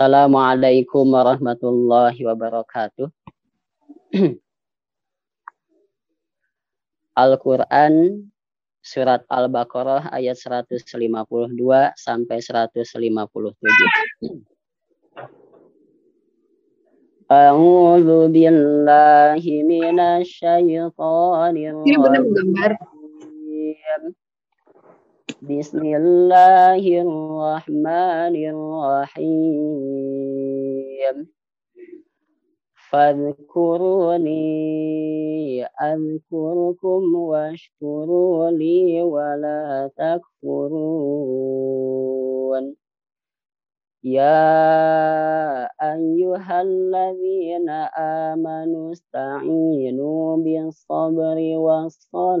Assalamualaikum warahmatullahi wabarakatuh. Al-Quran surat Al-Baqarah ayat 152 sampai 157. A'udzu billahi minasy syaithanir rajim. Bismillahirrahmanirrahim. فاذكروني أذكركم واشكروا لي ولا تكفرون يا أيها الذين آمنوا استعينوا بالصبر والصلاة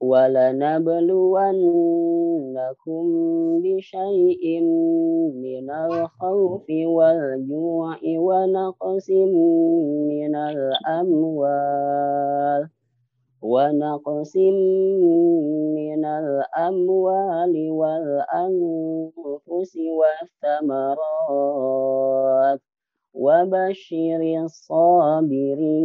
ولنبلونكم بشيء من الخوف والجوع ونقص من الأموال ونقص من الأموال والأنفس والثمرات وبشر الصابرين.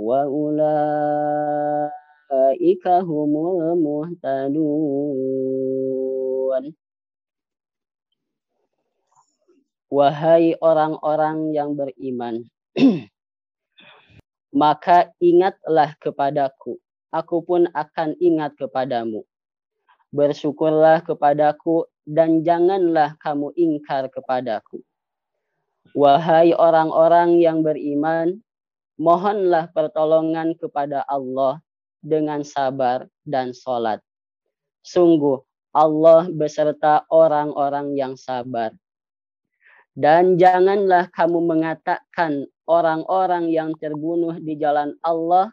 وأولئك هم المهتدون Wahai orang-orang yang beriman, maka ingatlah kepadaku, aku pun akan ingat kepadamu. Bersyukurlah kepadaku dan janganlah kamu ingkar kepadaku. Wahai orang-orang yang beriman, mohonlah pertolongan kepada Allah dengan sabar dan sholat. Sungguh Allah beserta orang-orang yang sabar. Dan janganlah kamu mengatakan orang-orang yang terbunuh di jalan Allah,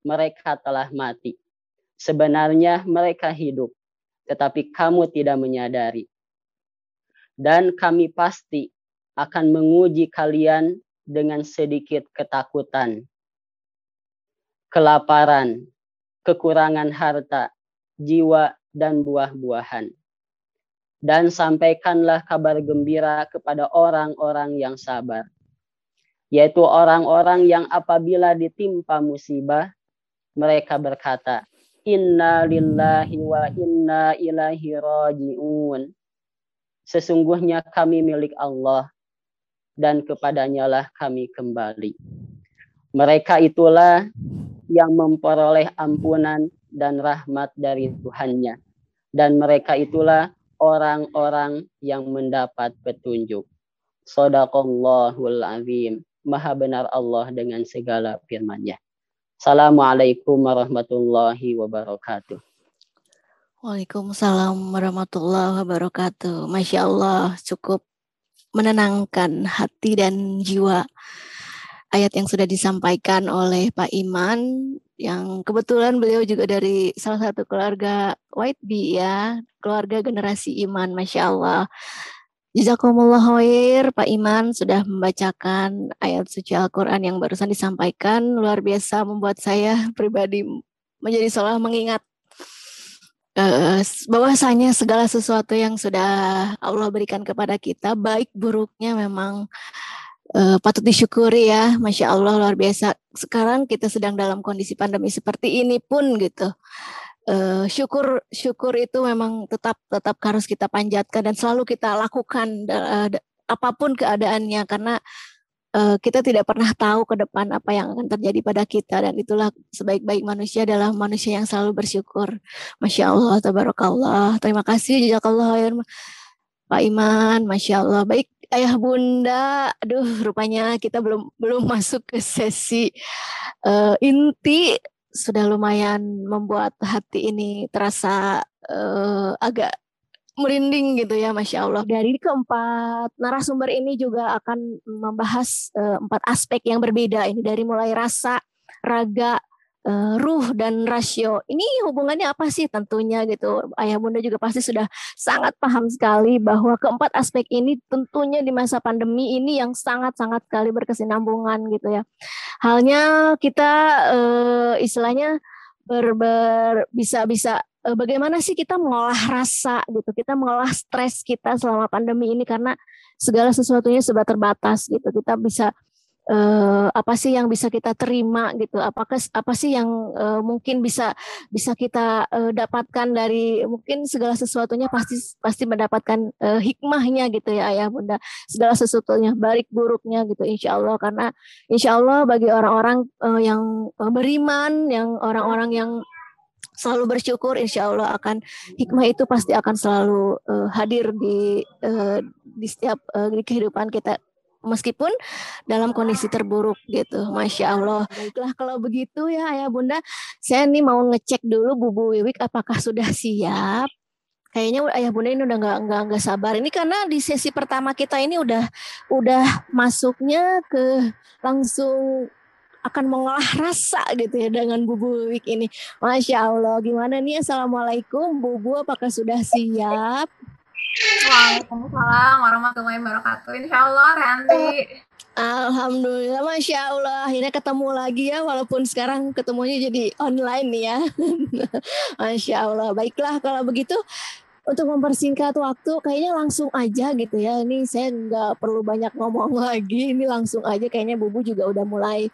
mereka telah mati. Sebenarnya mereka hidup, tetapi kamu tidak menyadari. Dan kami pasti akan menguji kalian dengan sedikit ketakutan, kelaparan, kekurangan harta, jiwa, dan buah-buahan. Dan sampaikanlah kabar gembira kepada orang-orang yang sabar, yaitu orang-orang yang apabila ditimpa musibah, mereka berkata, Inna lillahi wa inna ilahi raji'un. Sesungguhnya kami milik Allah dan kepadanya lah kami kembali. Mereka itulah yang memperoleh ampunan dan rahmat dari Tuhannya. Dan mereka itulah orang-orang yang mendapat petunjuk. Sadaqallahul azim. Maha benar Allah dengan segala firman-Nya. Assalamualaikum warahmatullahi wabarakatuh. Waalaikumsalam warahmatullahi wabarakatuh. Masya Allah, cukup menenangkan hati dan jiwa. Ayat yang sudah disampaikan oleh Pak Iman, yang kebetulan beliau juga dari salah satu keluarga White Bee ya, keluarga generasi iman, Masya Allah. Jazakumullah khair, Pak Iman sudah membacakan ayat suci Al-Quran yang barusan disampaikan. Luar biasa membuat saya pribadi menjadi seolah mengingat uh, bahwasanya segala sesuatu yang sudah Allah berikan kepada kita baik buruknya memang uh, patut disyukuri ya. Masya Allah luar biasa. Sekarang kita sedang dalam kondisi pandemi seperti ini pun gitu. Uh, syukur syukur itu memang tetap tetap harus kita panjatkan dan selalu kita lakukan uh, apa pun keadaannya. Karena uh, kita tidak pernah tahu ke depan apa yang akan terjadi pada kita dan itulah sebaik-baik manusia adalah manusia yang selalu bersyukur. Masya Allah, tabarakallah. Terima kasih, jazakallah Pak Iman, Masya Allah. Baik, ayah bunda, aduh rupanya kita belum belum masuk ke sesi uh, inti sudah lumayan membuat hati ini terasa uh, agak merinding gitu ya, masya Allah. Dari keempat narasumber ini juga akan membahas uh, empat aspek yang berbeda ini dari mulai rasa, raga, uh, ruh dan rasio. Ini hubungannya apa sih tentunya gitu. Ayah Bunda juga pasti sudah sangat paham sekali bahwa keempat aspek ini tentunya di masa pandemi ini yang sangat-sangat sekali berkesinambungan gitu ya. Halnya kita uh, istilahnya ber, ber bisa bisa uh, bagaimana sih kita mengolah rasa gitu. Kita mengolah stres kita selama pandemi ini karena segala sesuatunya serba terbatas gitu. Kita bisa uh, apa sih yang bisa kita terima gitu? Apakah apa sih yang uh, mungkin bisa bisa kita uh, dapatkan dari mungkin segala sesuatunya pasti pasti mendapatkan uh, hikmahnya gitu ya ayah bunda. Segala sesuatunya baik buruknya gitu insya Allah. Karena insya Allah bagi orang-orang uh, yang uh, beriman yang orang-orang yang selalu bersyukur insya Allah akan hikmah itu pasti akan selalu uh, hadir di uh, di setiap uh, di kehidupan kita meskipun dalam kondisi terburuk gitu. Masya Allah. Baiklah kalau begitu ya ayah bunda, saya nih mau ngecek dulu Bu Bu Wiwik apakah sudah siap. Kayaknya ayah bunda ini udah nggak nggak nggak sabar. Ini karena di sesi pertama kita ini udah udah masuknya ke langsung akan mengolah rasa gitu ya dengan Bu Bu Wiwik ini. Masya Allah. Gimana nih? Assalamualaikum Bu Bu, apakah sudah siap? Waalaikumsalam warahmatullahi wabarakatuh. Insya Allah, Ranti. Alhamdulillah, masya Allah. Akhirnya ketemu lagi ya, walaupun sekarang ketemunya jadi online ya. masya Allah. Baiklah, kalau begitu untuk mempersingkat waktu, kayaknya langsung aja gitu ya. Ini saya nggak perlu banyak ngomong lagi. Ini langsung aja. Kayaknya Bubu juga udah mulai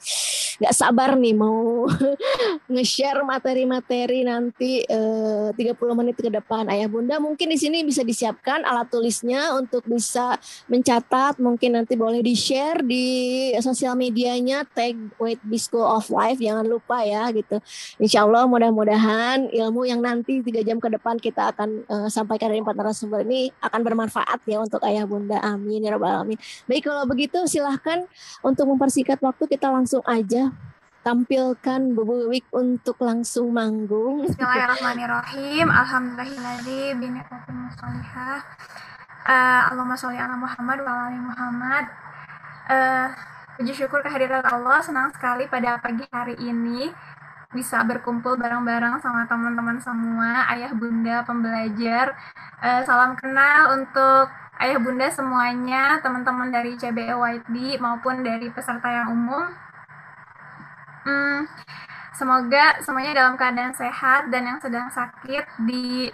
nggak sabar nih mau nge-share materi-materi nanti eh, 30 menit ke depan. Ayah Bunda mungkin di sini bisa disiapkan alat tulisnya untuk bisa mencatat. Mungkin nanti boleh di-share di sosial medianya tag Wait School of Life. Jangan lupa ya gitu. Insya Allah mudah-mudahan ilmu yang nanti tiga jam ke depan kita akan uh, sampaikan dari empat narasumber ini akan bermanfaat ya untuk ayah bunda. Amin ya rabbal alamin. Baik kalau begitu silahkan untuk mempersingkat waktu kita langsung aja tampilkan Wik untuk langsung manggung. Bismillahirrahmanirrahim. Alhamdulillahilladzi bi musholihah. Uh, Allahumma sholli ala Muhammad wa ala Muhammad. Uh, puji syukur kehadiran Allah, senang sekali pada pagi hari ini bisa berkumpul bareng-bareng sama teman-teman semua, ayah bunda pembelajar. Uh, salam kenal untuk ayah bunda semuanya, teman-teman dari CBE YB maupun dari peserta yang umum. Hmm, semoga semuanya dalam keadaan sehat dan yang sedang sakit di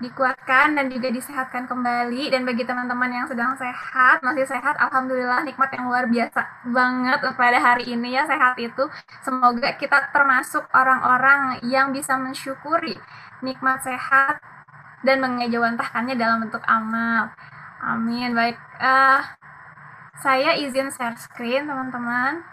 dikuatkan dan juga disehatkan kembali. Dan bagi teman-teman yang sedang sehat masih sehat alhamdulillah nikmat yang luar biasa banget pada hari ini ya sehat itu. Semoga kita termasuk orang-orang yang bisa mensyukuri nikmat sehat dan mengejawantahkannya dalam bentuk amal. Amin. Baik uh, saya izin share screen teman-teman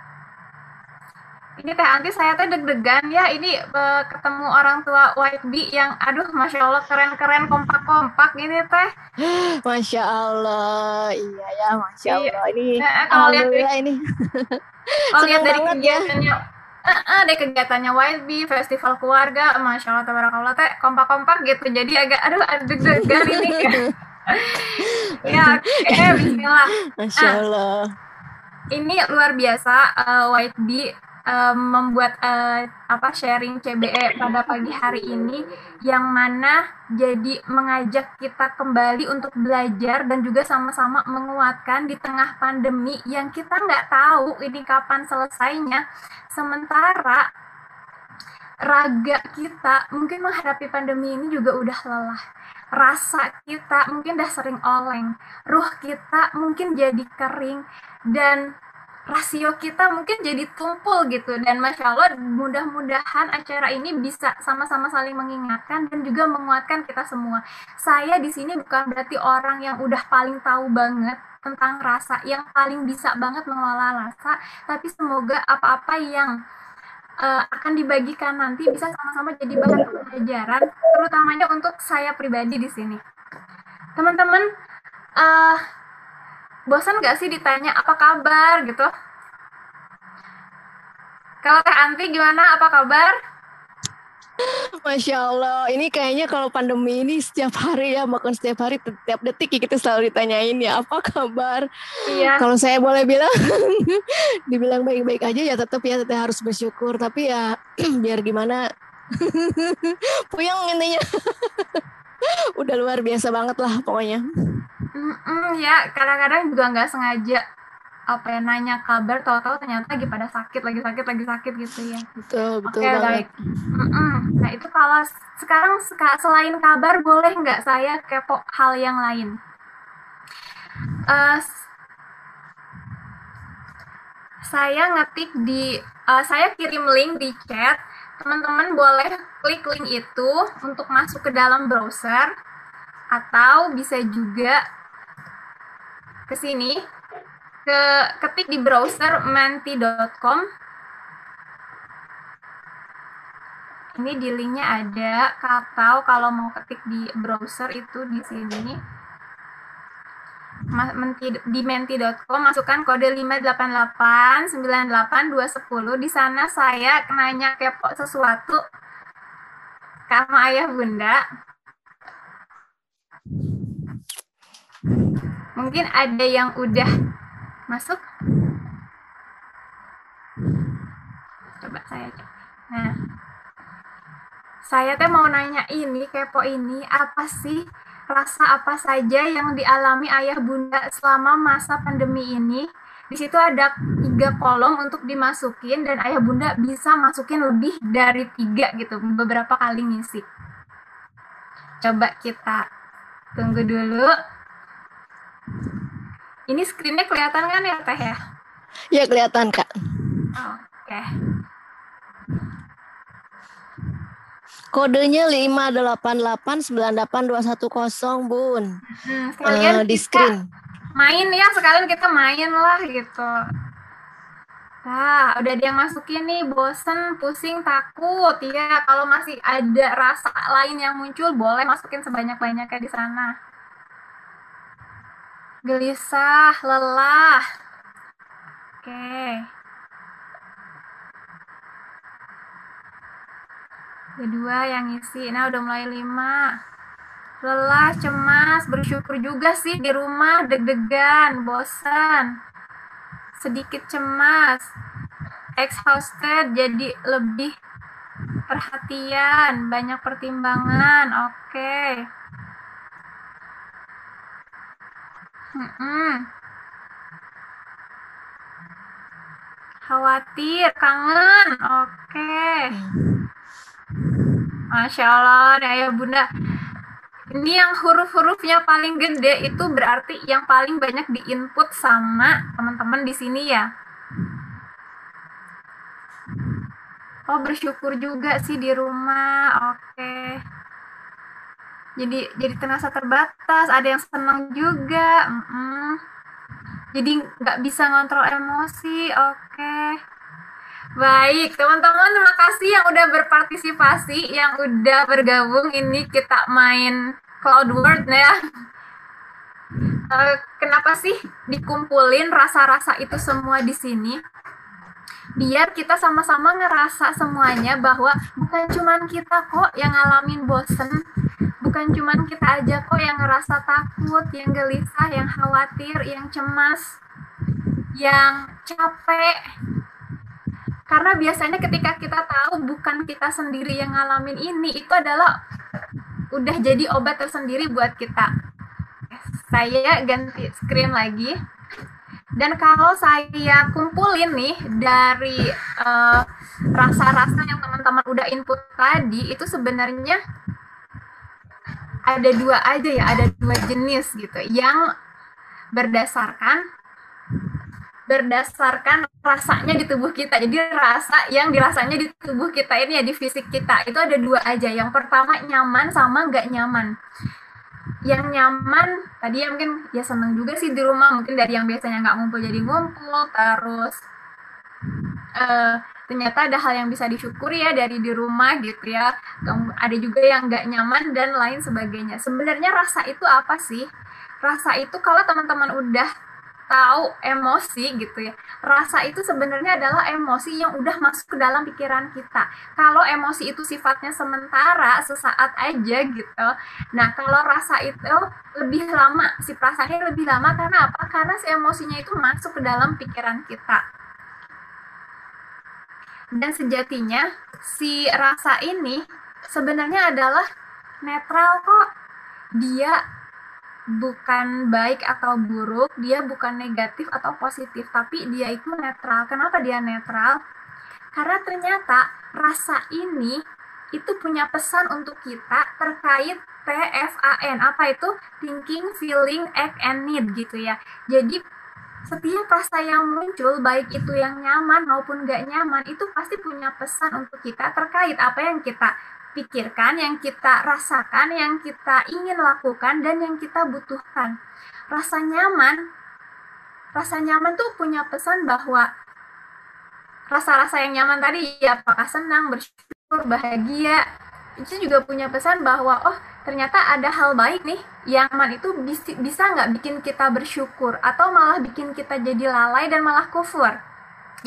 ini teh anti saya teh deg-degan ya. Ini uh, ketemu orang tua YB yang aduh masya Allah keren-keren kompak-kompak ini teh. Masya Allah. Iya ya masya iya. Allah. Ini nah, kalau lihat dari, ini. kalau lihat dari ya. kegiatannya ya. Uh, uh, dari kegiatannya YB festival keluarga masya Allah tabarakallah teh kompak-kompak gitu. Jadi agak aduh deg-degan ini. Ya ya oke okay, Bismillah. Masya Allah. uh, ini luar biasa uh, YB um, membuat uh, apa sharing CBE pada pagi hari ini yang mana jadi mengajak kita kembali untuk belajar dan juga sama-sama menguatkan di tengah pandemi yang kita nggak tahu ini kapan selesainya. Sementara raga kita mungkin menghadapi pandemi ini juga udah lelah. Rasa kita mungkin udah sering oleng. Ruh kita mungkin jadi kering. Dan rasio kita mungkin jadi tumpul gitu dan masya Allah mudah-mudahan acara ini bisa sama-sama saling mengingatkan dan juga menguatkan kita semua. Saya di sini bukan berarti orang yang udah paling tahu banget tentang rasa yang paling bisa banget mengelola rasa tapi semoga apa-apa yang uh, akan dibagikan nanti bisa sama-sama jadi bahan pembelajaran terutamanya untuk saya pribadi di sini teman-teman uh, bosan gak sih ditanya apa kabar gitu kalau Teh Anti gimana apa kabar Masya Allah, ini kayaknya kalau pandemi ini setiap hari ya, makan setiap hari, setiap detik ya kita selalu ditanyain ya, apa kabar? Iya. Kalau saya boleh bilang, dibilang baik-baik aja ya tetap ya tetap harus bersyukur, tapi ya biar gimana, puyeng intinya. Udah luar biasa banget lah pokoknya. Mm -mm, ya, kadang-kadang juga nggak sengaja apa ya nanya kabar tahu-tahu ternyata lagi pada sakit lagi sakit lagi sakit gitu ya. Betul betul okay, banget. mm -mm. nah itu kalau sekarang selain kabar boleh nggak saya kepo hal yang lain? Uh, saya ngetik di uh, saya kirim link di chat. Teman-teman boleh klik link itu untuk masuk ke dalam browser atau bisa juga ke sini ke ketik di browser menti.com ini di linknya ada atau kalau mau ketik di browser itu di sini. Menti, di menti.com masukkan kode 588982210 di sana saya nanya kepo sesuatu sama ayah bunda mungkin ada yang udah masuk? Coba saya cek. Nah saya teh mau nanya ini kepo ini apa sih rasa apa saja yang dialami ayah bunda selama masa pandemi ini? Di situ ada tiga kolom untuk dimasukin dan ayah bunda bisa masukin lebih dari tiga gitu beberapa kali ngisi. Coba kita tunggu dulu ini screennya kelihatan kan ya Teh ya? Iya kelihatan Kak. Oh, Oke. Okay. Kodenya 588982110 Bun. Hmm, uh, di screen. Main ya, sekalian kita main lah gitu. Nah, udah dia masukin nih, bosen, pusing, takut. Ya, kalau masih ada rasa lain yang muncul, boleh masukin sebanyak-banyaknya di sana gelisah, lelah. Oke. Kedua yang isi. Nah, udah mulai lima. Lelah, cemas, bersyukur juga sih di rumah, deg-degan, bosan. Sedikit cemas. Exhausted, jadi lebih perhatian, banyak pertimbangan. Oke. Okay. Khawatir, kangen. Oke. Masya Allah, ayah bunda. Ini yang huruf-hurufnya paling gede itu berarti yang paling banyak diinput sama teman-teman di sini ya. Oh bersyukur juga sih di rumah. Oke jadi jadi terasa terbatas ada yang senang juga mm -mm. jadi nggak bisa ngontrol emosi oke okay. baik teman-teman terima kasih yang udah berpartisipasi yang udah bergabung ini kita main cloud word ya uh, kenapa sih dikumpulin rasa-rasa itu semua di sini biar kita sama-sama ngerasa semuanya bahwa bukan cuman kita kok yang ngalamin bosen bukan cuman kita aja kok yang ngerasa takut, yang gelisah, yang khawatir, yang cemas, yang capek. Karena biasanya ketika kita tahu bukan kita sendiri yang ngalamin ini, itu adalah udah jadi obat tersendiri buat kita. Saya ganti screen lagi. Dan kalau saya kumpulin nih dari eh, rasa-rasa uh, yang teman-teman udah input tadi, itu sebenarnya ada dua aja ya, ada dua jenis gitu yang berdasarkan berdasarkan rasanya di tubuh kita. Jadi rasa yang dirasanya di tubuh kita ini ya di fisik kita itu ada dua aja. Yang pertama nyaman sama nggak nyaman. yang nyaman tadi ya mungkin ya seneng juga sih di rumah mungkin dari yang biasanya nggak ngumpul jadi ngumpul terus uh, ternyata ada hal yang bisa disyukuri ya dari di rumah gitu ya ada juga yang nggak nyaman dan lain sebagainya sebenarnya rasa itu apa sih rasa itu kalau teman-teman udah tahu emosi gitu ya. Rasa itu sebenarnya adalah emosi yang udah masuk ke dalam pikiran kita. Kalau emosi itu sifatnya sementara, sesaat aja gitu. Nah, kalau rasa itu lebih lama, si perasaannya lebih lama karena apa? Karena si emosinya itu masuk ke dalam pikiran kita. Dan sejatinya si rasa ini sebenarnya adalah netral kok. Dia bukan baik atau buruk, dia bukan negatif atau positif, tapi dia itu netral. Kenapa dia netral? Karena ternyata rasa ini itu punya pesan untuk kita terkait TFAN. Apa itu? Thinking, feeling, act, and need gitu ya. Jadi setiap rasa yang muncul, baik itu yang nyaman maupun gak nyaman, itu pasti punya pesan untuk kita terkait apa yang kita pikirkan, yang kita rasakan, yang kita ingin lakukan, dan yang kita butuhkan. Rasa nyaman, rasa nyaman tuh punya pesan bahwa rasa-rasa yang nyaman tadi, ya apakah senang, bersyukur, bahagia, itu juga punya pesan bahwa oh ternyata ada hal baik nih yang nyaman itu bisa nggak bikin kita bersyukur atau malah bikin kita jadi lalai dan malah kufur?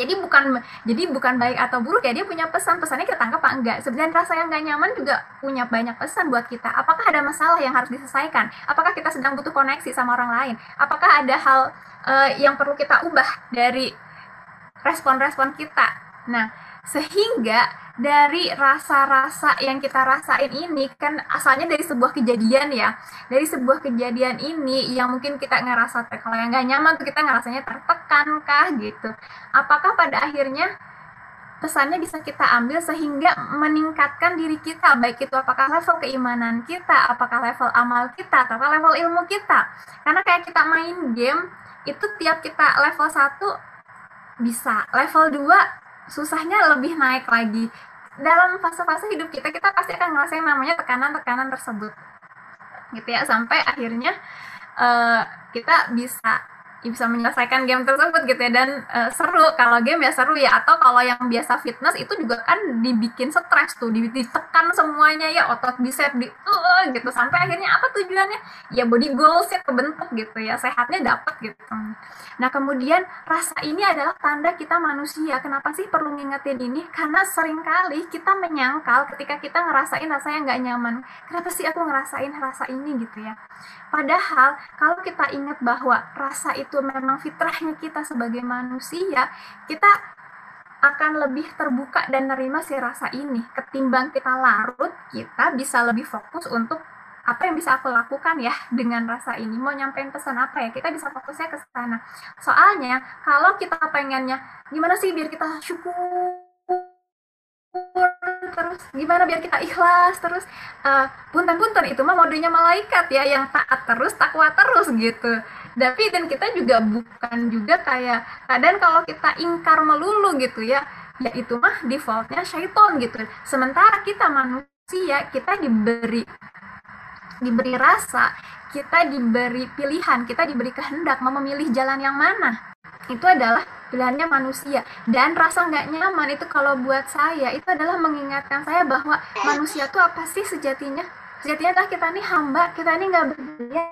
Jadi bukan jadi bukan baik atau buruk ya dia punya pesan. Pesannya kita tangkap apa enggak? Sebenarnya rasa yang nggak nyaman juga punya banyak pesan buat kita. Apakah ada masalah yang harus diselesaikan? Apakah kita sedang butuh koneksi sama orang lain? Apakah ada hal uh, yang perlu kita ubah dari respon-respon kita? Nah sehingga dari rasa-rasa yang kita rasain ini kan asalnya dari sebuah kejadian ya. Dari sebuah kejadian ini yang mungkin kita ngerasa kalau yang nggak nyaman tuh kita ngerasanya tertekan kah gitu. Apakah pada akhirnya pesannya bisa kita ambil sehingga meningkatkan diri kita? Baik itu apakah level keimanan kita apakah level amal kita atau level ilmu kita? Karena kayak kita main game itu tiap kita level 1 bisa. Level 2 susahnya lebih naik lagi. Dalam fase-fase hidup kita kita pasti akan ngerasain namanya tekanan-tekanan tersebut. Gitu ya sampai akhirnya uh, kita bisa bisa menyelesaikan game tersebut gitu ya. Dan uh, seru. Kalau game ya seru ya. Atau kalau yang biasa fitness itu juga kan dibikin stres tuh. Ditekan semuanya ya. Otot bicep di uh, gitu. Sampai akhirnya apa tujuannya? Ya body goals ya kebentuk gitu ya. Sehatnya dapat gitu. Nah kemudian rasa ini adalah tanda kita manusia. Kenapa sih perlu ngingetin ini? Karena sering kali kita menyangkal ketika kita ngerasain rasa yang nggak nyaman. Kenapa sih aku ngerasain rasa ini gitu ya? Padahal kalau kita ingat bahwa rasa itu itu memang fitrahnya kita sebagai manusia, kita akan lebih terbuka dan nerima si rasa ini. Ketimbang kita larut, kita bisa lebih fokus untuk apa yang bisa aku lakukan ya dengan rasa ini. Mau nyampein pesan apa ya? Kita bisa fokusnya ke sana. Soalnya kalau kita pengennya gimana sih biar kita syukur terus gimana biar kita ikhlas terus? Uh, punten-punten itu mah modenya malaikat ya yang taat terus takwa terus gitu. Tapi dan kita juga bukan juga kayak kadang kalau kita ingkar melulu gitu ya ya itu mah defaultnya syaiton gitu. Sementara kita manusia kita diberi diberi rasa kita diberi pilihan kita diberi kehendak mau memilih jalan yang mana. Itu adalah pilihannya manusia. Dan rasa nggak nyaman itu kalau buat saya itu adalah mengingatkan saya bahwa manusia itu apa sih sejatinya? Sejatinya adalah kita ini hamba kita ini nggak berdaya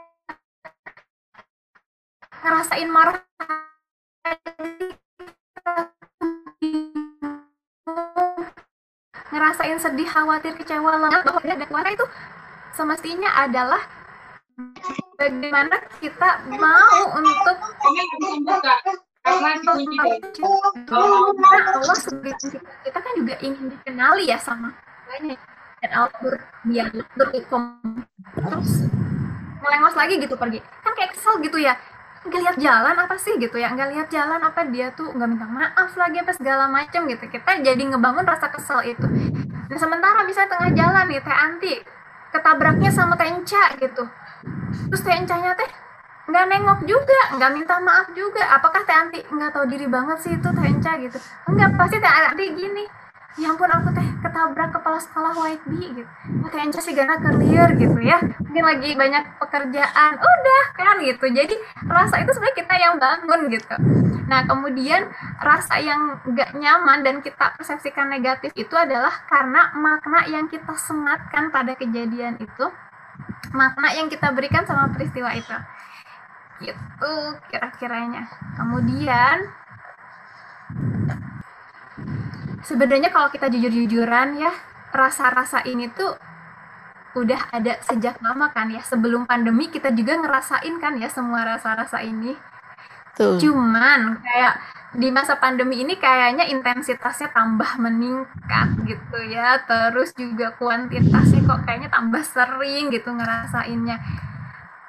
ngerasain marah. Ngerasain sedih khawatir kecewa lemah bahwa ada kuasa itu semestinya adalah bagaimana kita mau untuk Allah kita kan juga ingin dikenali ya sama lainnya dan Allah ber, dia terus melengos lagi gitu pergi. Kan kayak kesel gitu ya. Nggak lihat jalan apa sih gitu ya? Nggak lihat jalan apa dia tuh nggak minta maaf lagi apa segala macam gitu. Kita jadi ngebangun rasa kesel itu. Nah sementara bisa tengah jalan nih teh anti ketabraknya sama tenca gitu. Terus tencanya teh nggak nengok juga nggak minta maaf juga. Apakah teh anti nggak tahu diri banget sih itu tenca gitu? Enggak pasti teh anti gini. Ya ampun aku teh ketabrak kepala sekolah YB gitu. Kayaknya sih gana clear gitu ya. Mungkin lagi banyak pekerjaan. Udah kan gitu. Jadi rasa itu sebenarnya kita yang bangun gitu. Nah kemudian rasa yang gak nyaman dan kita persepsikan negatif itu adalah karena makna yang kita sematkan pada kejadian itu makna yang kita berikan sama peristiwa itu gitu kira-kiranya. Kemudian sebenarnya kalau kita jujur-jujuran ya rasa-rasa ini tuh udah ada sejak lama kan ya. Sebelum pandemi kita juga ngerasain kan ya semua rasa-rasa ini. Tuh. cuman kayak di masa pandemi ini kayaknya intensitasnya tambah meningkat gitu ya. Terus juga kuantitasnya kok kayaknya tambah sering gitu ngerasainnya.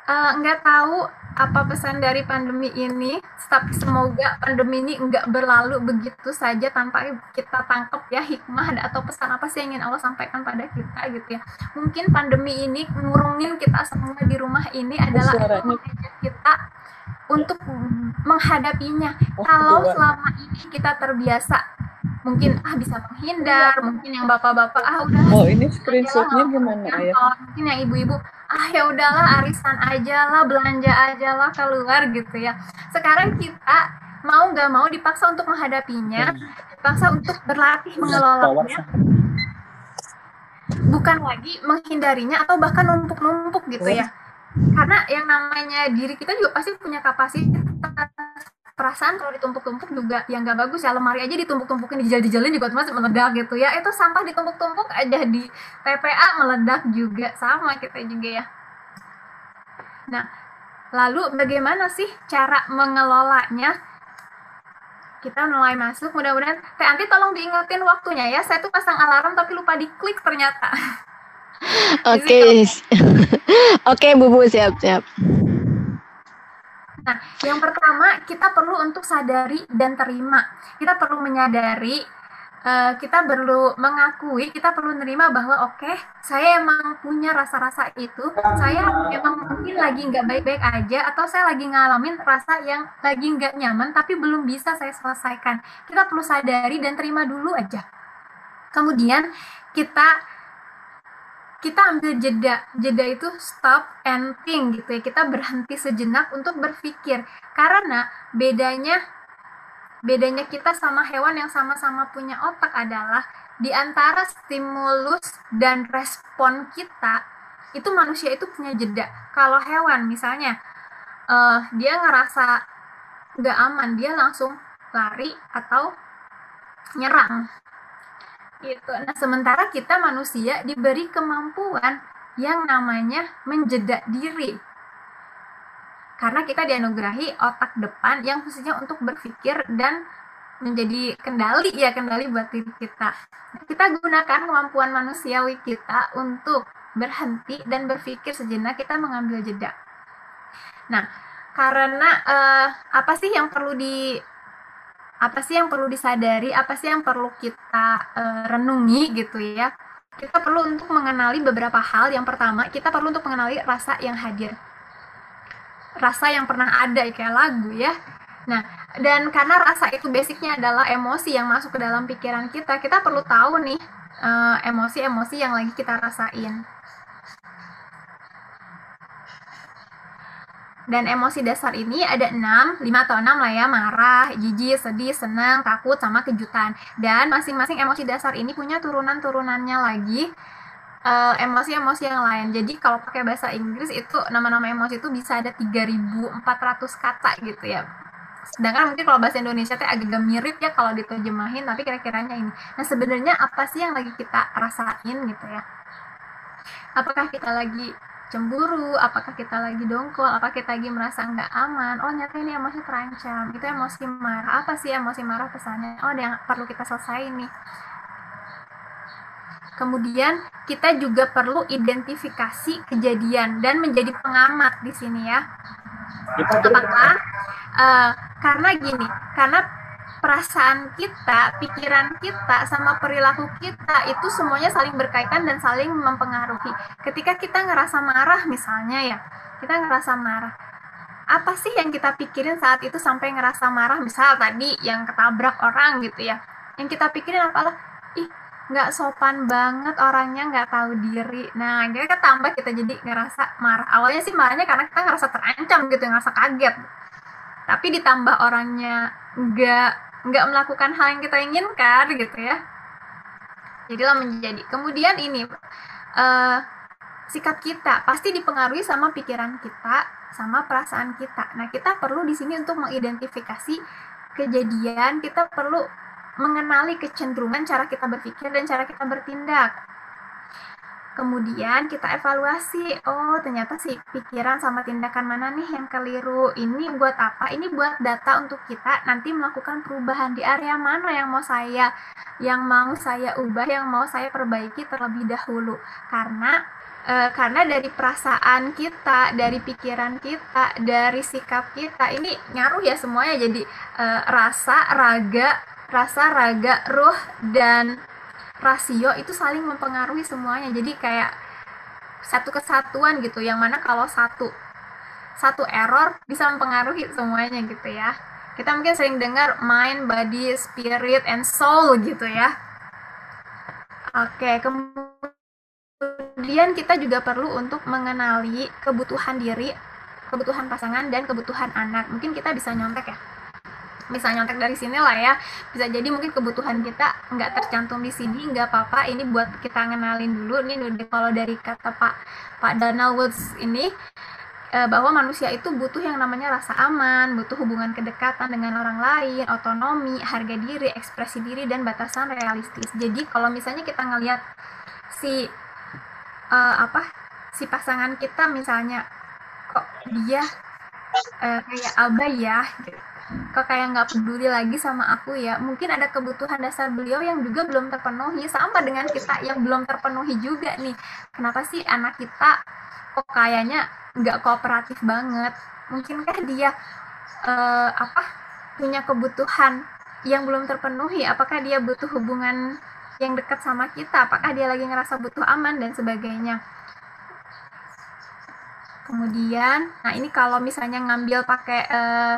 Eh, nggak uh, tahu apa pesan dari pandemi ini? Tapi semoga pandemi ini enggak berlalu begitu saja tanpa kita tangkap ya hikmah atau pesan apa sih yang ingin Allah sampaikan pada kita gitu ya. Mungkin pandemi ini ngurungin kita semua di rumah ini adalah mengajak kita untuk menghadapinya. Oh, kalau selama ini kita terbiasa mungkin ah bisa menghindar mungkin yang bapak-bapak ah udah oh ini screenshotnya gimana ya? mungkin yang ibu-ibu ah ya udahlah arisan aja lah belanja aja lah keluar gitu ya. Sekarang kita mau nggak mau dipaksa untuk menghadapinya dipaksa untuk berlatih mengelolanya. bukan lagi menghindarinya atau bahkan numpuk-numpuk gitu ya. Karena yang namanya diri kita juga pasti punya kapasitas perasaan kalau ditumpuk-tumpuk juga yang gak bagus ya. Lemari aja ditumpuk-tumpukin dijal-dijalin juga otomatis meledak gitu ya. Itu sampah ditumpuk-tumpuk aja di TPA meledak juga. Sama kita juga ya. Nah lalu bagaimana sih cara mengelolanya? Kita mulai masuk. Mudah-mudahan Teh Anti tolong diingetin waktunya ya. Saya tuh pasang alarm tapi lupa diklik ternyata. Oke, oke Bu siap siap. Nah, yang pertama kita perlu untuk sadari dan terima. Kita perlu menyadari uh, kita perlu mengakui, kita perlu menerima bahwa oke, okay, saya emang punya rasa-rasa itu, saya emang mungkin lagi nggak baik-baik aja, atau saya lagi ngalamin rasa yang lagi nggak nyaman, tapi belum bisa saya selesaikan. Kita perlu sadari dan terima dulu aja. Kemudian kita kita ambil jeda. Jeda itu stop and think gitu ya. Kita berhenti sejenak untuk berpikir. Karena bedanya bedanya kita sama hewan yang sama-sama punya otak adalah di antara stimulus dan respon kita itu manusia itu punya jeda. Kalau hewan misalnya uh, dia ngerasa nggak aman dia langsung lari atau nyerang Gitu. Nah, sementara kita manusia diberi kemampuan yang namanya menjeda diri. Karena kita dianugerahi otak depan yang khususnya untuk berpikir dan menjadi kendali ya kendali buat diri kita. Kita gunakan kemampuan manusiawi kita untuk berhenti dan berpikir sejenak kita mengambil jeda. Nah, karena uh, apa sih yang perlu di apa sih yang perlu disadari, apa sih yang perlu kita uh, renungi gitu ya. Kita perlu untuk mengenali beberapa hal. Yang pertama, kita perlu untuk mengenali rasa yang hadir. Rasa yang pernah ada kayak lagu ya. Nah, dan karena rasa itu basicnya adalah emosi yang masuk ke dalam pikiran kita, kita perlu tahu nih eh, emosi-emosi uh, yang lagi kita rasain. Dan emosi dasar ini ada 6, 5 atau 6 lah ya, marah, jijik, sedih, senang, takut, sama kejutan. Dan masing-masing emosi dasar ini punya turunan-turunannya lagi eh, emosi-emosi uh, yang lain. Jadi kalau pakai bahasa Inggris itu nama-nama emosi itu bisa ada 3400 kata gitu ya. Sedangkan mungkin kalau bahasa Indonesia itu agak mirip ya kalau diterjemahin, tapi kira-kiranya ini. Nah sebenarnya apa sih yang lagi kita rasain gitu ya? Apakah kita lagi cemburu, apakah kita lagi dongkol, apakah kita lagi merasa nggak aman, oh nyata ini emosi terancam, itu emosi marah, apa sih emosi marah pesannya, oh ada yang perlu kita selesai nih. Kemudian kita juga perlu identifikasi kejadian dan menjadi pengamat di sini ya. Apakah uh, karena gini, karena perasaan kita, pikiran kita, sama perilaku kita itu semuanya saling berkaitan dan saling mempengaruhi. Ketika kita ngerasa marah misalnya ya, kita ngerasa marah. Apa sih yang kita pikirin saat itu sampai ngerasa marah? Misal tadi yang ketabrak orang gitu ya. Yang kita pikirin apa? ih nggak sopan banget orangnya nggak tahu diri nah akhirnya ketambah kita jadi ngerasa marah awalnya sih marahnya karena kita ngerasa terancam gitu ngerasa kaget tapi ditambah orangnya nggak nggak melakukan hal yang kita inginkan gitu ya. Jadilah menjadi. Kemudian ini uh, sikap kita pasti dipengaruhi sama pikiran kita sama perasaan kita. Nah kita perlu di sini untuk mengidentifikasi kejadian kita perlu mengenali kecenderungan cara kita berpikir dan cara kita bertindak Kemudian kita evaluasi, oh ternyata si pikiran sama tindakan mana nih yang keliru. Ini buat apa? Ini buat data untuk kita nanti melakukan perubahan di area mana yang mau saya yang mau saya ubah, yang mau saya perbaiki terlebih dahulu. Karena e, karena dari perasaan kita, dari pikiran kita, dari sikap kita ini ngaruh ya semuanya jadi e, rasa, raga, rasa, raga, ruh dan rasio itu saling mempengaruhi semuanya. Jadi kayak satu kesatuan gitu yang mana kalau satu satu error bisa mempengaruhi semuanya gitu ya. Kita mungkin sering dengar mind, body, spirit, and soul gitu ya. Oke kemudian kita juga perlu untuk mengenali kebutuhan diri kebutuhan pasangan dan kebutuhan anak. Mungkin kita bisa nyontek ya bisa nyontek dari sini lah ya. Bisa jadi mungkin kebutuhan kita nggak tercantum di sini nggak apa-apa. Ini buat kita ngenalin dulu. Ini kalau dari kata Pak Pak Donald Woods ini eh, bahwa manusia itu butuh yang namanya rasa aman, butuh hubungan kedekatan dengan orang lain, otonomi, harga diri, ekspresi diri dan batasan realistis. Jadi kalau misalnya kita ngelihat si uh, apa si pasangan kita misalnya kok dia uh, kayak abah ya gitu kok kayak nggak peduli lagi sama aku ya? Mungkin ada kebutuhan dasar beliau yang juga belum terpenuhi sama dengan kita yang belum terpenuhi juga nih. Kenapa sih anak kita kok kayaknya nggak kooperatif banget? Mungkinkah dia uh, apa punya kebutuhan yang belum terpenuhi? Apakah dia butuh hubungan yang dekat sama kita? Apakah dia lagi ngerasa butuh aman dan sebagainya? Kemudian nah ini kalau misalnya ngambil pakai uh,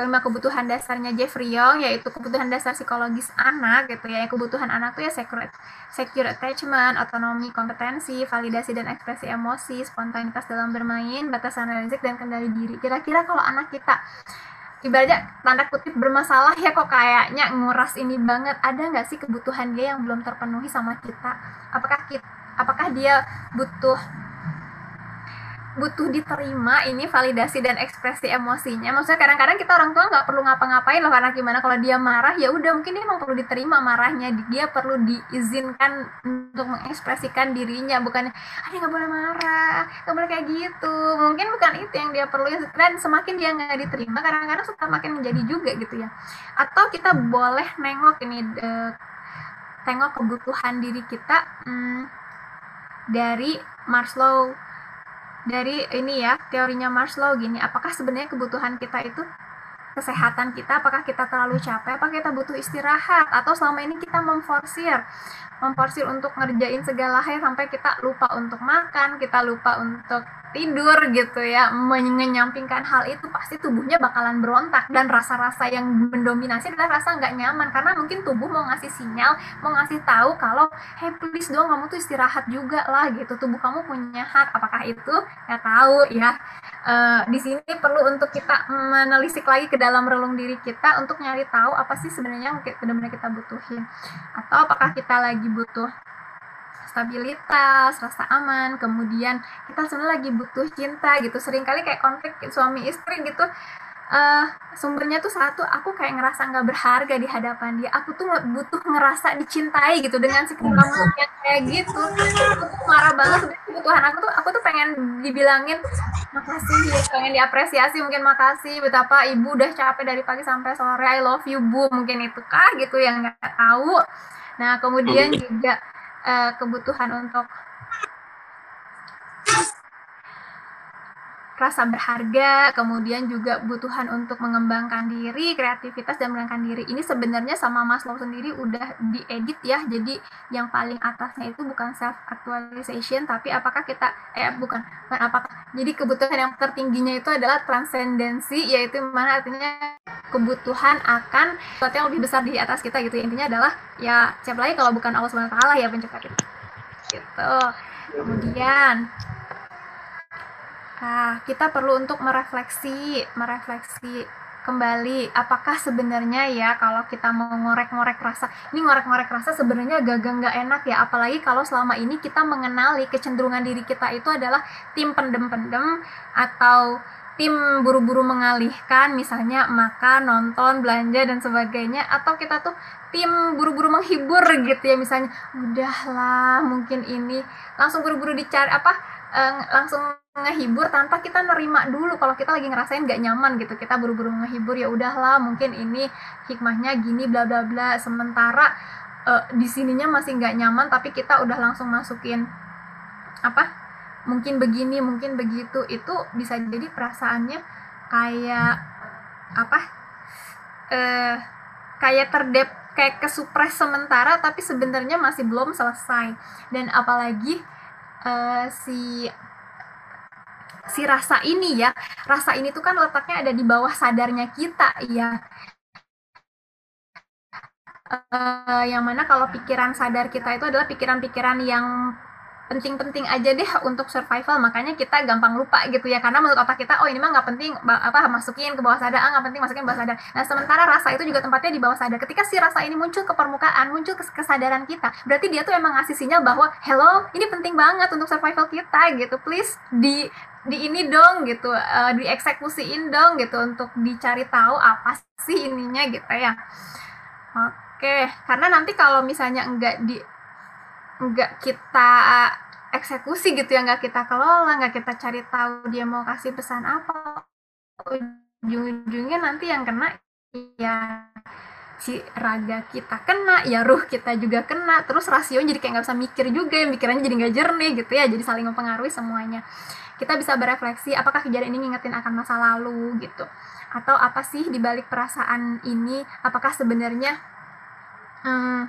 kelima kebutuhan dasarnya Jeffrey Young yaitu kebutuhan dasar psikologis anak gitu ya kebutuhan anak tuh ya secure, secure attachment, otonomi, kompetensi, validasi dan ekspresi emosi, spontanitas dalam bermain, batasan realistik dan kendali diri. Kira-kira kalau anak kita ibaratnya tanda kutip bermasalah ya kok kayaknya nguras ini banget ada nggak sih kebutuhan dia yang belum terpenuhi sama kita apakah kita apakah dia butuh butuh diterima ini validasi dan ekspresi emosinya. Maksudnya kadang-kadang kita orang tua nggak perlu ngapa-ngapain loh karena gimana kalau dia marah ya udah mungkin dia emang perlu diterima marahnya. Dia perlu diizinkan untuk mengekspresikan dirinya bukan ada nggak boleh marah nggak boleh kayak gitu. Mungkin bukan itu yang dia perlu dan semakin dia nggak diterima kadang-kadang suka makin menjadi juga gitu ya. Atau kita boleh nengok ini de, tengok kebutuhan diri kita hmm, dari Maslow dari ini ya teorinya Maslow gini. Apakah sebenarnya kebutuhan kita itu kesehatan kita apakah kita terlalu capek apakah kita butuh istirahat atau selama ini kita memforsir. Memforsir untuk ngerjain segala hal sampai kita lupa untuk makan kita lupa untuk tidur gitu ya. Menyampingkan hal itu pasti tubuhnya bakalan berontak. Dan rasa-rasa yang mendominasi adalah rasa nggak nyaman. Karena mungkin tubuh mau ngasih sinyal mau ngasih tahu kalau hey please dong kamu tuh istirahat juga lah gitu. Tubuh kamu punya hak. Apakah itu? Nggak tahu ya. E, di sini perlu untuk kita menelisik lagi ke dalam relung diri kita untuk nyari tahu apa sih sebenarnya yang benar-benar kita butuhin atau apakah kita lagi butuh stabilitas, rasa aman, kemudian kita sebenarnya lagi butuh cinta gitu. Seringkali kayak konflik suami istri gitu. Uh, sumbernya tuh satu, aku kayak ngerasa nggak berharga di hadapan dia. Aku tuh butuh ngerasa dicintai gitu dengan si kamu yang kayak gitu. Aku tuh marah banget sebenarnya kebutuhan aku tuh, aku tuh pengen dibilangin makasih, ya, pengen diapresiasi mungkin makasih betapa ibu udah capek dari pagi sampai sore. I love you bu, mungkin itu kah gitu yang nggak tahu. Nah kemudian juga uh, kebutuhan untuk rasa berharga, kemudian juga kebutuhan untuk mengembangkan diri, kreativitas dan mengembangkan diri. Ini sebenarnya sama Maslow sendiri udah diedit ya. Jadi yang paling atasnya itu bukan self actualization, tapi apakah kita eh bukan, bukan apakah. Jadi kebutuhan yang tertingginya itu adalah transendensi, yaitu mana artinya kebutuhan akan sesuatu yang lebih besar di atas kita gitu intinya adalah ya siapa lagi kalau bukan Allah Subhanahu wa taala ya pencipta kita gitu kemudian nah, kita perlu untuk merefleksi merefleksi kembali apakah sebenarnya ya kalau kita mau ngorek-ngorek rasa. Ini ngorek-ngorek rasa sebenarnya gagal nggak enak ya apalagi kalau selama ini kita mengenali kecenderungan diri kita itu adalah tim pendem-pendem atau tim buru-buru mengalihkan misalnya makan, nonton, belanja dan sebagainya atau kita tuh tim buru-buru menghibur gitu ya misalnya udahlah mungkin ini. Langsung buru-buru dicari apa eh, langsung ngehibur tanpa kita nerima dulu kalau kita lagi ngerasain gak nyaman gitu. Kita buru-buru ngehibur ya udahlah mungkin ini hikmahnya gini bla bla bla. Sementara uh, di sininya masih nggak nyaman tapi kita udah langsung masukin apa mungkin begini mungkin begitu. Itu bisa jadi perasaannya kayak apa eh kayak terdep kayak kesupres sementara tapi sebenarnya masih belum selesai. Dan apalagi uh, si si rasa ini ya. Rasa ini tuh kan letaknya ada di bawah sadarnya kita ya uh, yang mana kalau pikiran sadar kita itu adalah pikiran-pikiran yang penting-penting aja deh untuk survival. Makanya kita gampang lupa gitu ya. Karena menurut otak kita oh ini mah nggak penting apa masukin ke bawah sadar. Ah nggak penting masukin ke bawah sadar. Nah sementara rasa itu juga tempatnya di bawah sadar. Ketika si rasa ini muncul ke permukaan muncul ke kesadaran kita berarti dia tuh emang ngasih sinyal bahwa hello ini penting banget untuk survival kita gitu. Please di di ini dong gitu uh, dieksekusiin dong gitu untuk dicari tahu apa sih ininya gitu ya. Oke karena nanti kalau misalnya enggak di nggak kita eksekusi gitu ya nggak kita kelola nggak kita cari tahu dia mau kasih pesan apa ujung-ujungnya nanti yang kena ya si raga kita kena ya ruh kita juga kena. Terus rasio jadi kayak nggak bisa mikir juga ya pikirannya jadi nggak jernih gitu ya. Jadi saling mempengaruhi semuanya. Kita bisa berefleksi apakah kejadian ini ngingetin akan masa lalu gitu? Atau apa sih dibalik perasaan ini? Apakah sebenarnya hmm,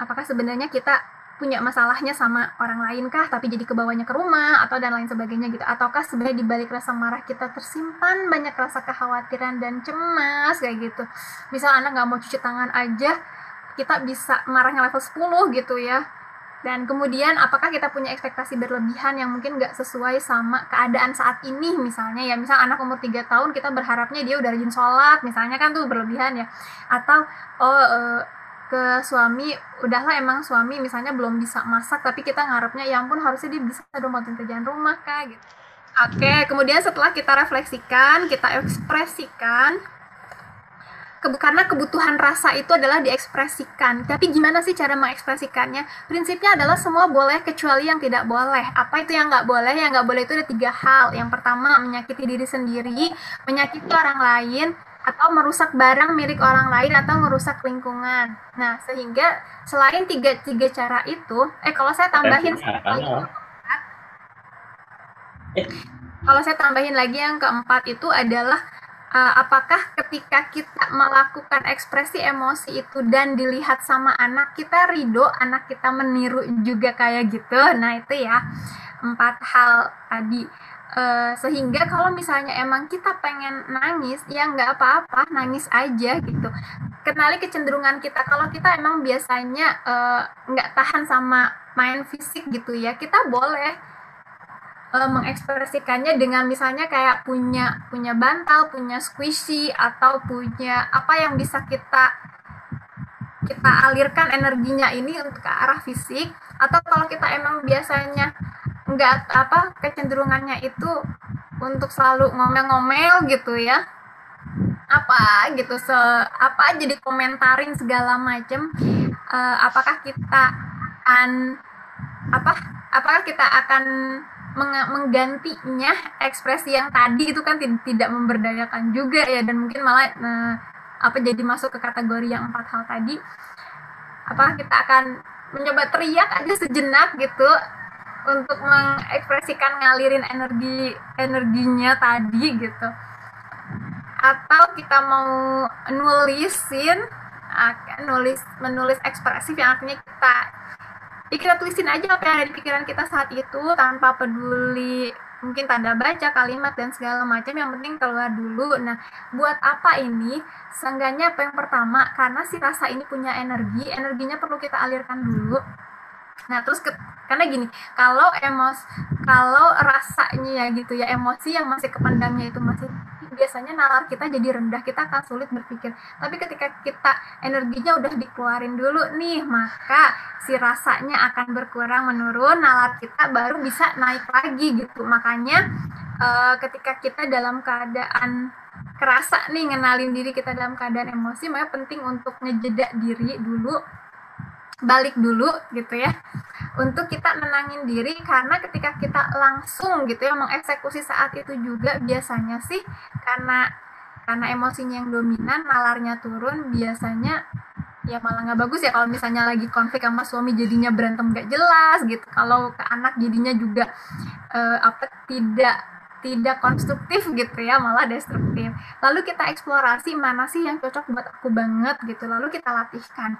apakah sebenarnya kita punya masalahnya sama orang lain kah tapi jadi kebawanya ke rumah atau dan lain sebagainya gitu. Ataukah sebenarnya di balik rasa marah kita tersimpan banyak rasa kekhawatiran dan cemas kayak gitu. Misal anak nggak mau cuci tangan aja kita bisa marahnya level 10 gitu ya. Dan kemudian apakah kita punya ekspektasi berlebihan yang mungkin nggak sesuai sama keadaan saat ini misalnya ya? Misal anak umur 3 tahun kita berharapnya dia udah rajin sholat misalnya kan tuh berlebihan ya. Atau oh uh, ke suami udahlah emang suami misalnya belum bisa masak tapi kita ngarepnya ya ampun harusnya dia bisa dong bantuin kerjaan rumah kak gitu oke kemudian setelah kita refleksikan kita ekspresikan ke, karena kebutuhan rasa itu adalah diekspresikan. Tapi gimana sih cara mengekspresikannya? Prinsipnya adalah semua boleh kecuali yang tidak boleh. Apa itu yang nggak boleh? Yang nggak boleh itu ada tiga hal. Yang pertama menyakiti diri sendiri, menyakiti orang lain, atau merusak barang milik orang lain atau merusak lingkungan. Nah, sehingga selain tiga tiga cara itu, eh kalau saya tambahin lagi kalau saya tambahin lagi yang keempat itu adalah uh, apakah ketika kita melakukan ekspresi emosi itu dan dilihat sama anak kita ridho, anak kita meniru juga kayak gitu. Nah, itu ya empat hal tadi Uh, sehingga kalau misalnya emang kita pengen nangis ya nggak apa-apa nangis aja gitu. Kenali kecenderungan kita. Kalau kita emang biasanya uh, nggak tahan sama main fisik gitu ya kita boleh uh, mengekspresikannya dengan misalnya kayak punya punya bantal punya squishy atau punya apa yang bisa kita kita alirkan energinya ini untuk ke arah fisik. Atau kalau kita emang biasanya nggak apa kecenderungannya itu untuk selalu ngomel-ngomel gitu ya. Apa gitu se apa jadi komentarin segala macam uh, apakah kita akan apa apakah kita akan meng menggantinya ekspresi yang tadi itu kan tidak memberdayakan juga ya. Dan mungkin malah uh, apa jadi masuk ke kategori yang empat hal tadi. Apakah kita akan mencoba teriak aja sejenak gitu untuk mengekspresikan ngalirin energi energinya tadi gitu. Atau kita mau nulisin nulis menulis ekspresif yang artinya kita ya kita tulisin aja apa yang ada di pikiran kita saat itu tanpa peduli mungkin tanda baca kalimat dan segala macam. Yang penting keluar dulu. Nah buat apa ini? Seenggaknya apa yang pertama? Karena si rasa ini punya energi energinya perlu kita alirkan dulu Nah, terus ke, karena gini, kalau emos kalau rasanya ya gitu ya, emosi yang masih kepandangnya itu masih biasanya nalar kita jadi rendah, kita akan sulit berpikir. Tapi ketika kita energinya udah dikeluarin dulu nih, maka si rasanya akan berkurang menurun, nalar kita baru bisa naik lagi gitu. Makanya uh, ketika kita dalam keadaan kerasa nih ngenalin diri kita dalam keadaan emosi, makanya penting untuk ngejeda diri dulu balik dulu gitu ya untuk kita nenangin diri. Karena ketika kita langsung gitu ya mengeksekusi saat itu juga biasanya sih karena karena emosinya yang dominan nalarnya turun biasanya ya malah nggak bagus ya kalau misalnya lagi konflik sama suami jadinya berantem gak jelas gitu. Kalau ke anak jadinya juga uh, apa tidak tidak konstruktif gitu ya malah destruktif. Lalu kita eksplorasi mana sih yang cocok buat aku banget gitu lalu kita latihkan.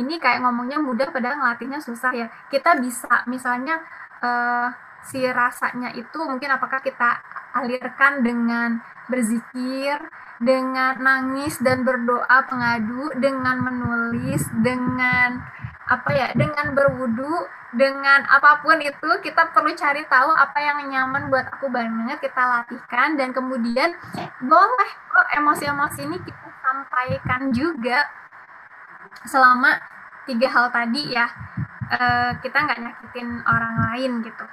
Ini kayak ngomongnya mudah padahal ngelatihnya susah ya. Kita bisa misalnya uh, si rasanya itu mungkin apakah kita alirkan dengan berzikir dengan nangis dan berdoa pengadu dengan menulis dengan apa ya dengan berwudu dengan apa pun itu kita perlu cari tahu apa yang nyaman buat aku banget kita latihkan dan kemudian boleh kok emosi-emosi ini kita sampaikan juga selama tiga hal tadi ya. Uh, kita nggak nyakitin orang lain gitu.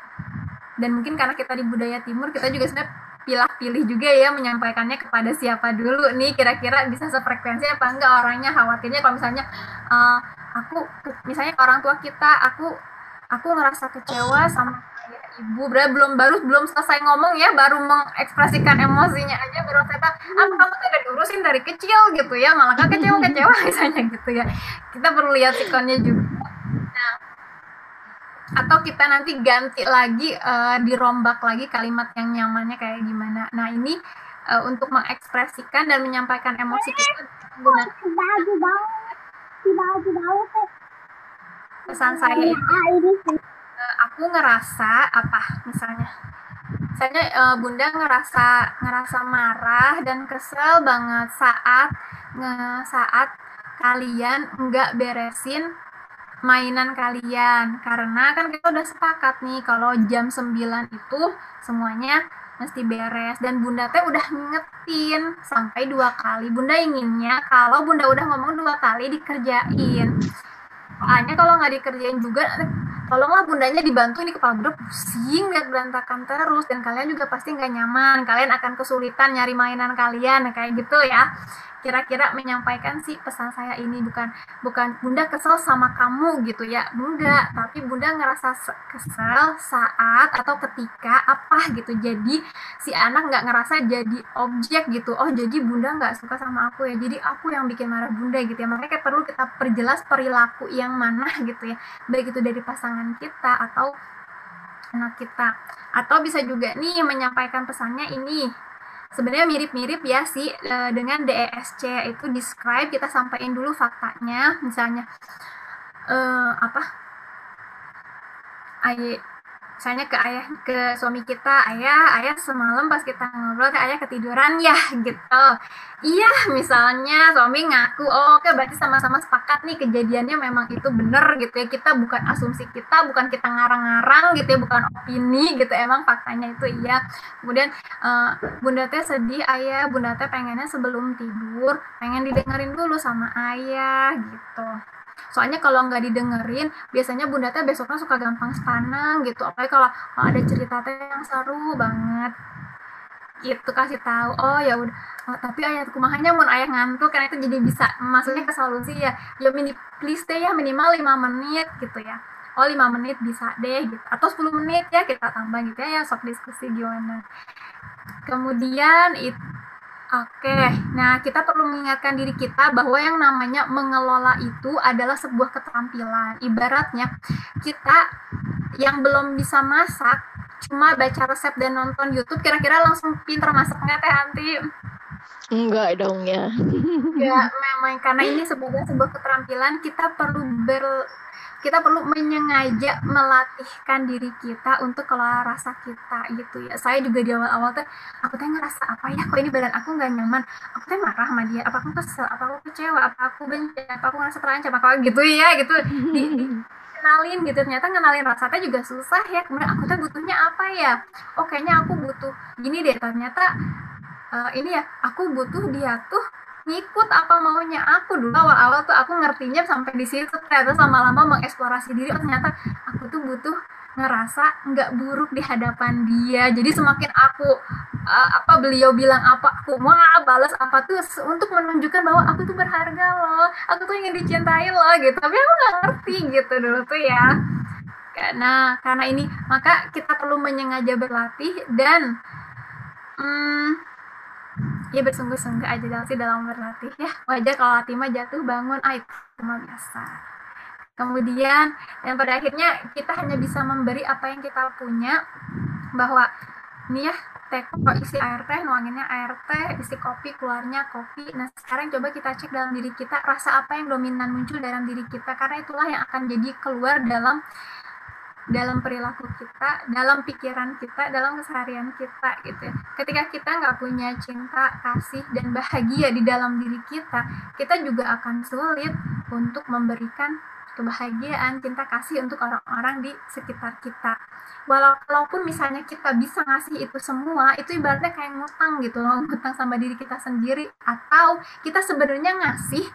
Dan mungkin karena kita di budaya timur kita juga sebenarnya pilih-pilih juga ya menyampaikannya kepada siapa dulu nih kira-kira bisa sefrekuensi apa enggak orangnya khawatirnya kalau misalnya uh, aku misalnya orang tua kita aku aku ngerasa kecewa sama ibu. Berarti belum baru belum selesai ngomong ya baru mengekspresikan emosinya aja baru kata apa kamu tidak diurusin dari kecil gitu ya. Malah kan kecewa kecewa misalnya gitu ya. Kita perlu lihat sikonnya juga. Nah atau kita nanti ganti lagi uh, dirombak lagi kalimat yang nyamannya kayak gimana. Nah ini uh, untuk mengekspresikan dan menyampaikan emosi kita. Menggunakan pesan saya itu uh, aku ngerasa apa misalnya misalnya uh, bunda ngerasa ngerasa marah dan kesel banget saat nge saat kalian nggak beresin mainan kalian karena kan kita udah sepakat nih kalau jam 9 itu semuanya mesti beres. Dan bunda teh udah ngingetin sampai dua kali. Bunda inginnya kalau bunda udah ngomong dua kali dikerjain. Soalnya kalau nggak dikerjain juga tolonglah bundanya dibantu. Ini kepala bunda pusing lihat berantakan terus. Dan kalian juga pasti nggak nyaman. Kalian akan kesulitan nyari mainan kalian. Kayak gitu ya kira-kira menyampaikan sih pesan saya ini bukan bukan bunda kesel sama kamu gitu ya. Enggak tapi bunda ngerasa kesel saat atau ketika apa gitu. Jadi si anak nggak ngerasa jadi objek gitu. Oh jadi bunda nggak suka sama aku ya. Jadi aku yang bikin marah bunda gitu ya. Makanya perlu kita perjelas perilaku yang mana gitu ya. Baik itu dari pasangan kita atau anak kita. Atau bisa juga nih menyampaikan pesannya ini sebenarnya mirip-mirip ya sih e, dengan DESC itu describe kita sampaikan dulu faktanya. Misalnya e, apa? Ay misalnya ke ayah ke suami kita ayah ayah semalam pas kita ngobrol ayah ketiduran ya? Gitu. Iya misalnya suami ngaku oh, oke berarti sama-sama sepakat nih kejadiannya memang itu bener gitu ya. Kita bukan asumsi kita bukan kita ngarang-ngarang gitu ya bukan opini gitu emang faktanya itu iya. Kemudian uh, bunda teh sedih ayah. Bunda teh pengennya sebelum tidur pengen didengerin dulu sama ayah gitu soalnya kalau nggak didengerin biasanya bunda teh besoknya suka gampang sepanang gitu. Apalagi kalau oh, ada cerita teh yang seru banget. Gitu kasih tahu. Oh ya udah. Oh, tapi ayah kumahannya mau ayah ngantuk karena itu jadi bisa maksudnya ke solusi ya. Ya mini please deh ya minimal lima menit gitu ya. Oh lima menit bisa deh gitu. Atau 10 menit ya kita tambah gitu ya ya sok diskusi gimana kemudian itu Oke, nah kita perlu mengingatkan diri kita bahwa yang namanya mengelola itu adalah sebuah keterampilan. Ibaratnya kita yang belum bisa masak, cuma baca resep dan nonton YouTube, kira-kira langsung pinter masak nggak teh Anti? Enggak dong ya. ya memang karena ini sebagai sebuah keterampilan kita perlu ber kita perlu menyengaja melatihkan diri kita untuk kelola rasa kita gitu ya. Saya juga di awal-awal tuh aku tuh ngerasa apa ya kok ini badan aku nggak nyaman? Aku tuh marah sama dia. Apa aku kesel? Apa aku kecewa? Apa aku benci? Apa aku ngerasa terancam? Apa gitu ya gitu. Kenalin gitu. Ternyata ngenalin rasanya juga susah ya. Kemudian aku tuh butuhnya apa ya? Oh kayaknya aku butuh gini deh. Ternyata uh, ini ya aku butuh dia tuh ngikut apa maunya? Aku dulu awal-awal tuh aku ngertinya sampai di situ ternyata lama-lama mengeksplorasi diri oh, ternyata aku tuh butuh ngerasa nggak buruk di hadapan dia. Jadi semakin aku uh, apa beliau bilang apa aku mau balas apa tuh untuk menunjukkan bahwa aku tuh berharga loh. Aku tuh ingin dicintai loh gitu. Tapi aku nggak ngerti gitu dulu tuh ya. Karena karena ini maka kita perlu menyengaja berlatih dan hmm, ya bersungguh-sungguh aja dalam sih dalam berlatih. Ya wajar kalau Latima jatuh bangun. Itu cuma biasa. Kemudian dan pada akhirnya kita hanya bisa memberi apa yang kita punya bahwa ini ya teh kok isi air teh nuanginnya air teh isi kopi keluarnya kopi. Nah sekarang coba kita cek dalam diri kita rasa apa yang dominan muncul dalam diri kita karena itulah yang akan jadi keluar dalam dalam perilaku kita, dalam pikiran kita, dalam keseharian kita gitu ya. Ketika kita nggak punya cinta, kasih, dan bahagia di dalam diri kita, kita juga akan sulit untuk memberikan kebahagiaan, cinta kasih untuk orang-orang di sekitar kita. Walaupun misalnya kita bisa ngasih itu semua, itu ibaratnya kayak ngutang gitu loh, ngutang sama diri kita sendiri, atau kita sebenarnya ngasih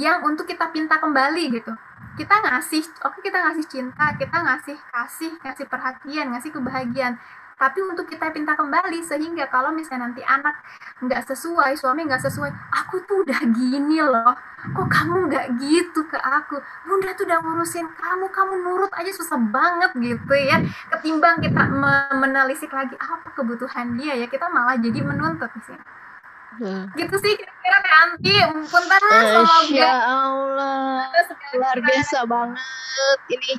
yang untuk kita pinta kembali gitu kita ngasih oke kita ngasih cinta kita ngasih kasih ngasih perhatian ngasih kebahagiaan. Tapi untuk kita pinta kembali sehingga kalau misalnya nanti anak nggak sesuai suami nggak sesuai aku tuh udah gini loh kok kamu nggak gitu ke aku? Bunda tuh udah ngurusin kamu kamu nurut aja susah banget gitu ya. Ketimbang kita menelisik lagi apa kebutuhan dia ya? Kita malah jadi menuntut sih gitu sih kira-kira nanti punten Masya Allah luar biasa banget ini.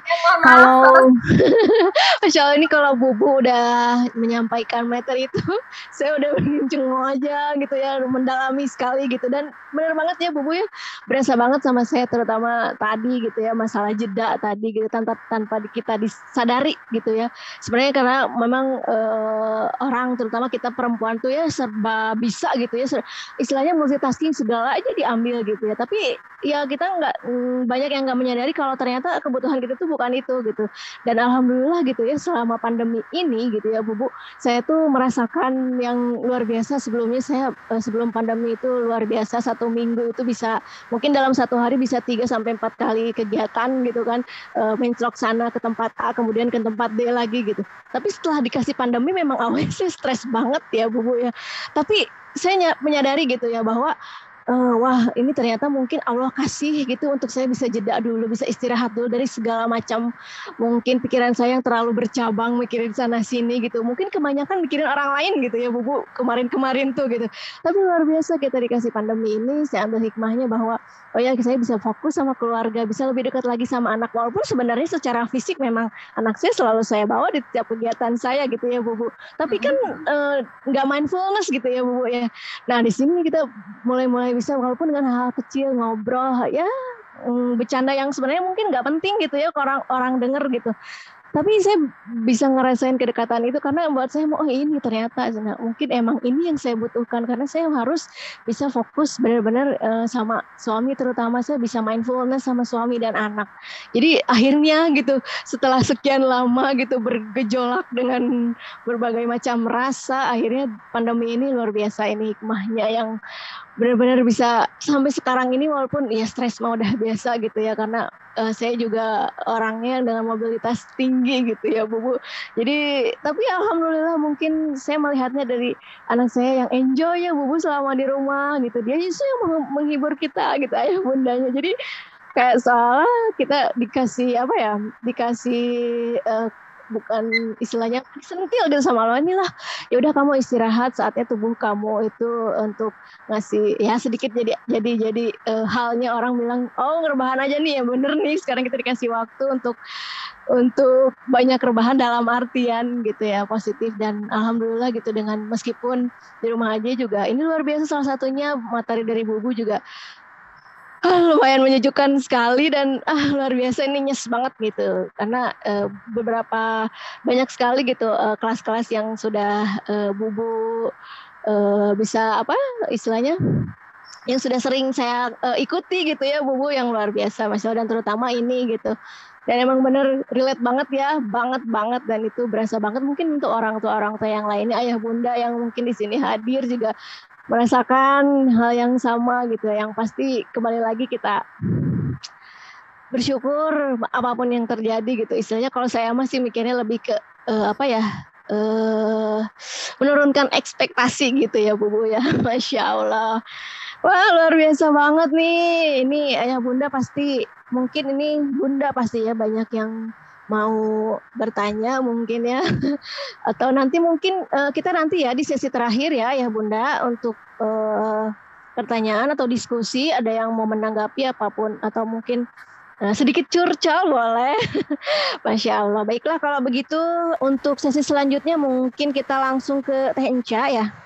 Kalau Masya Allah ini kalau Bubu udah menyampaikan materi itu saya udah cengok aja gitu ya mendalami sekali gitu. Dan benar banget ya Bubu ya berasa banget sama saya terutama tadi gitu ya masalah jeda tadi gitu tanpa tanpa kita disadari gitu ya. Sebenarnya karena memang uh, orang terutama kita perempuan tuh ya serba bisa gitu ya ya istilahnya multitasking segala aja diambil gitu ya. Tapi ya kita nggak mm, banyak yang nggak menyadari kalau ternyata kebutuhan kita tuh bukan itu gitu. Dan alhamdulillah gitu ya selama pandemi ini gitu ya bubu saya tuh merasakan yang luar biasa. Sebelumnya saya eh, sebelum pandemi itu luar biasa satu minggu itu bisa mungkin dalam satu hari bisa tiga sampai empat kali kegiatan gitu kan. Uh, menclok sana ke tempat A kemudian ke tempat D lagi gitu. Tapi setelah dikasih pandemi memang awalnya stres banget ya bubu ya. Tapi saya menyadari gitu ya bahwa uh, wah ini ternyata mungkin Allah kasih gitu untuk saya bisa jeda dulu, bisa istirahat dulu dari segala macam mungkin pikiran saya yang terlalu bercabang mikirin sana sini gitu. Mungkin kebanyakan mikirin orang lain gitu ya, Bu. Kemarin-kemarin tuh gitu. Tapi luar biasa kita dikasih pandemi ini, saya ambil hikmahnya bahwa oh ya saya bisa fokus sama keluarga, bisa lebih dekat lagi sama anak. Walaupun sebenarnya secara fisik memang anak saya selalu saya bawa di setiap kegiatan saya gitu ya, Bu. Tapi kan eh, nggak uh, mindfulness gitu ya, Bu ya. Nah, di sini kita mulai-mulai bisa walaupun dengan hal, -hal kecil ngobrol ya mm, bercanda yang sebenarnya mungkin nggak penting gitu ya orang orang denger gitu. Tapi saya bisa ngerasain kedekatan itu karena buat saya oh ini ternyata nah, mungkin emang ini yang saya butuhkan. Karena saya harus bisa fokus benar-benar uh, sama suami terutama saya bisa mindfulness sama suami dan anak. Jadi akhirnya gitu setelah sekian lama gitu bergejolak dengan berbagai macam rasa akhirnya pandemi ini luar biasa ini hikmahnya yang benar-benar bisa sampai sekarang ini walaupun ya stres mau udah biasa gitu ya karena uh, saya juga orangnya dengan mobilitas tinggi gitu ya Bu. Bu. Jadi tapi alhamdulillah mungkin saya melihatnya dari anak saya yang enjoy ya Bu, Bu selama di rumah gitu. Dia justru yang menghibur kita gitu ayah bundanya. Jadi kayak soalnya kita dikasih apa ya? Dikasih uh, bukan istilahnya sentil gitu sama Allah inilah. Ya udah kamu istirahat saatnya tubuh kamu itu untuk ngasih ya sedikit jadi jadi jadi uh, halnya orang bilang oh ngerbahan aja nih. Ya bener nih sekarang kita dikasih waktu untuk untuk banyak rebahan dalam artian gitu ya positif. Dan alhamdulillah gitu dengan meskipun di rumah aja juga ini luar biasa salah satunya materi dari bubu juga ah, lumayan menyejukkan sekali dan ah luar biasa ini nyes banget gitu. Karena uh, beberapa banyak sekali gitu kelas kelas-kelas yang sudah uh, bubu uh, bisa apa istilahnya yang sudah sering saya uh, ikuti gitu ya bubu yang luar biasa Mas dan terutama ini gitu. Dan emang bener relate banget ya banget banget dan itu berasa banget mungkin untuk orang tua orang tua yang lainnya ayah bunda yang mungkin di sini hadir juga merasakan hal yang sama gitu. Yang pasti kembali lagi kita bersyukur apa pun yang terjadi gitu. Istilahnya kalau saya masih mikirnya lebih ke uh, apa ya uh, menurunkan ekspektasi gitu ya bu bu ya. Masya allah. Wah luar biasa banget nih. Ini ayah bunda pasti mungkin ini Bunda pasti ya banyak yang mau bertanya mungkin ya. Atau nanti mungkin uh, kita nanti ya di sesi terakhir ya ya Bunda untuk uh, pertanyaan atau diskusi ada yang mau menanggapi apa pun atau mungkin uh, sedikit curcol boleh. Masya Allah. Baiklah kalau begitu untuk sesi selanjutnya mungkin kita langsung ke Teh ya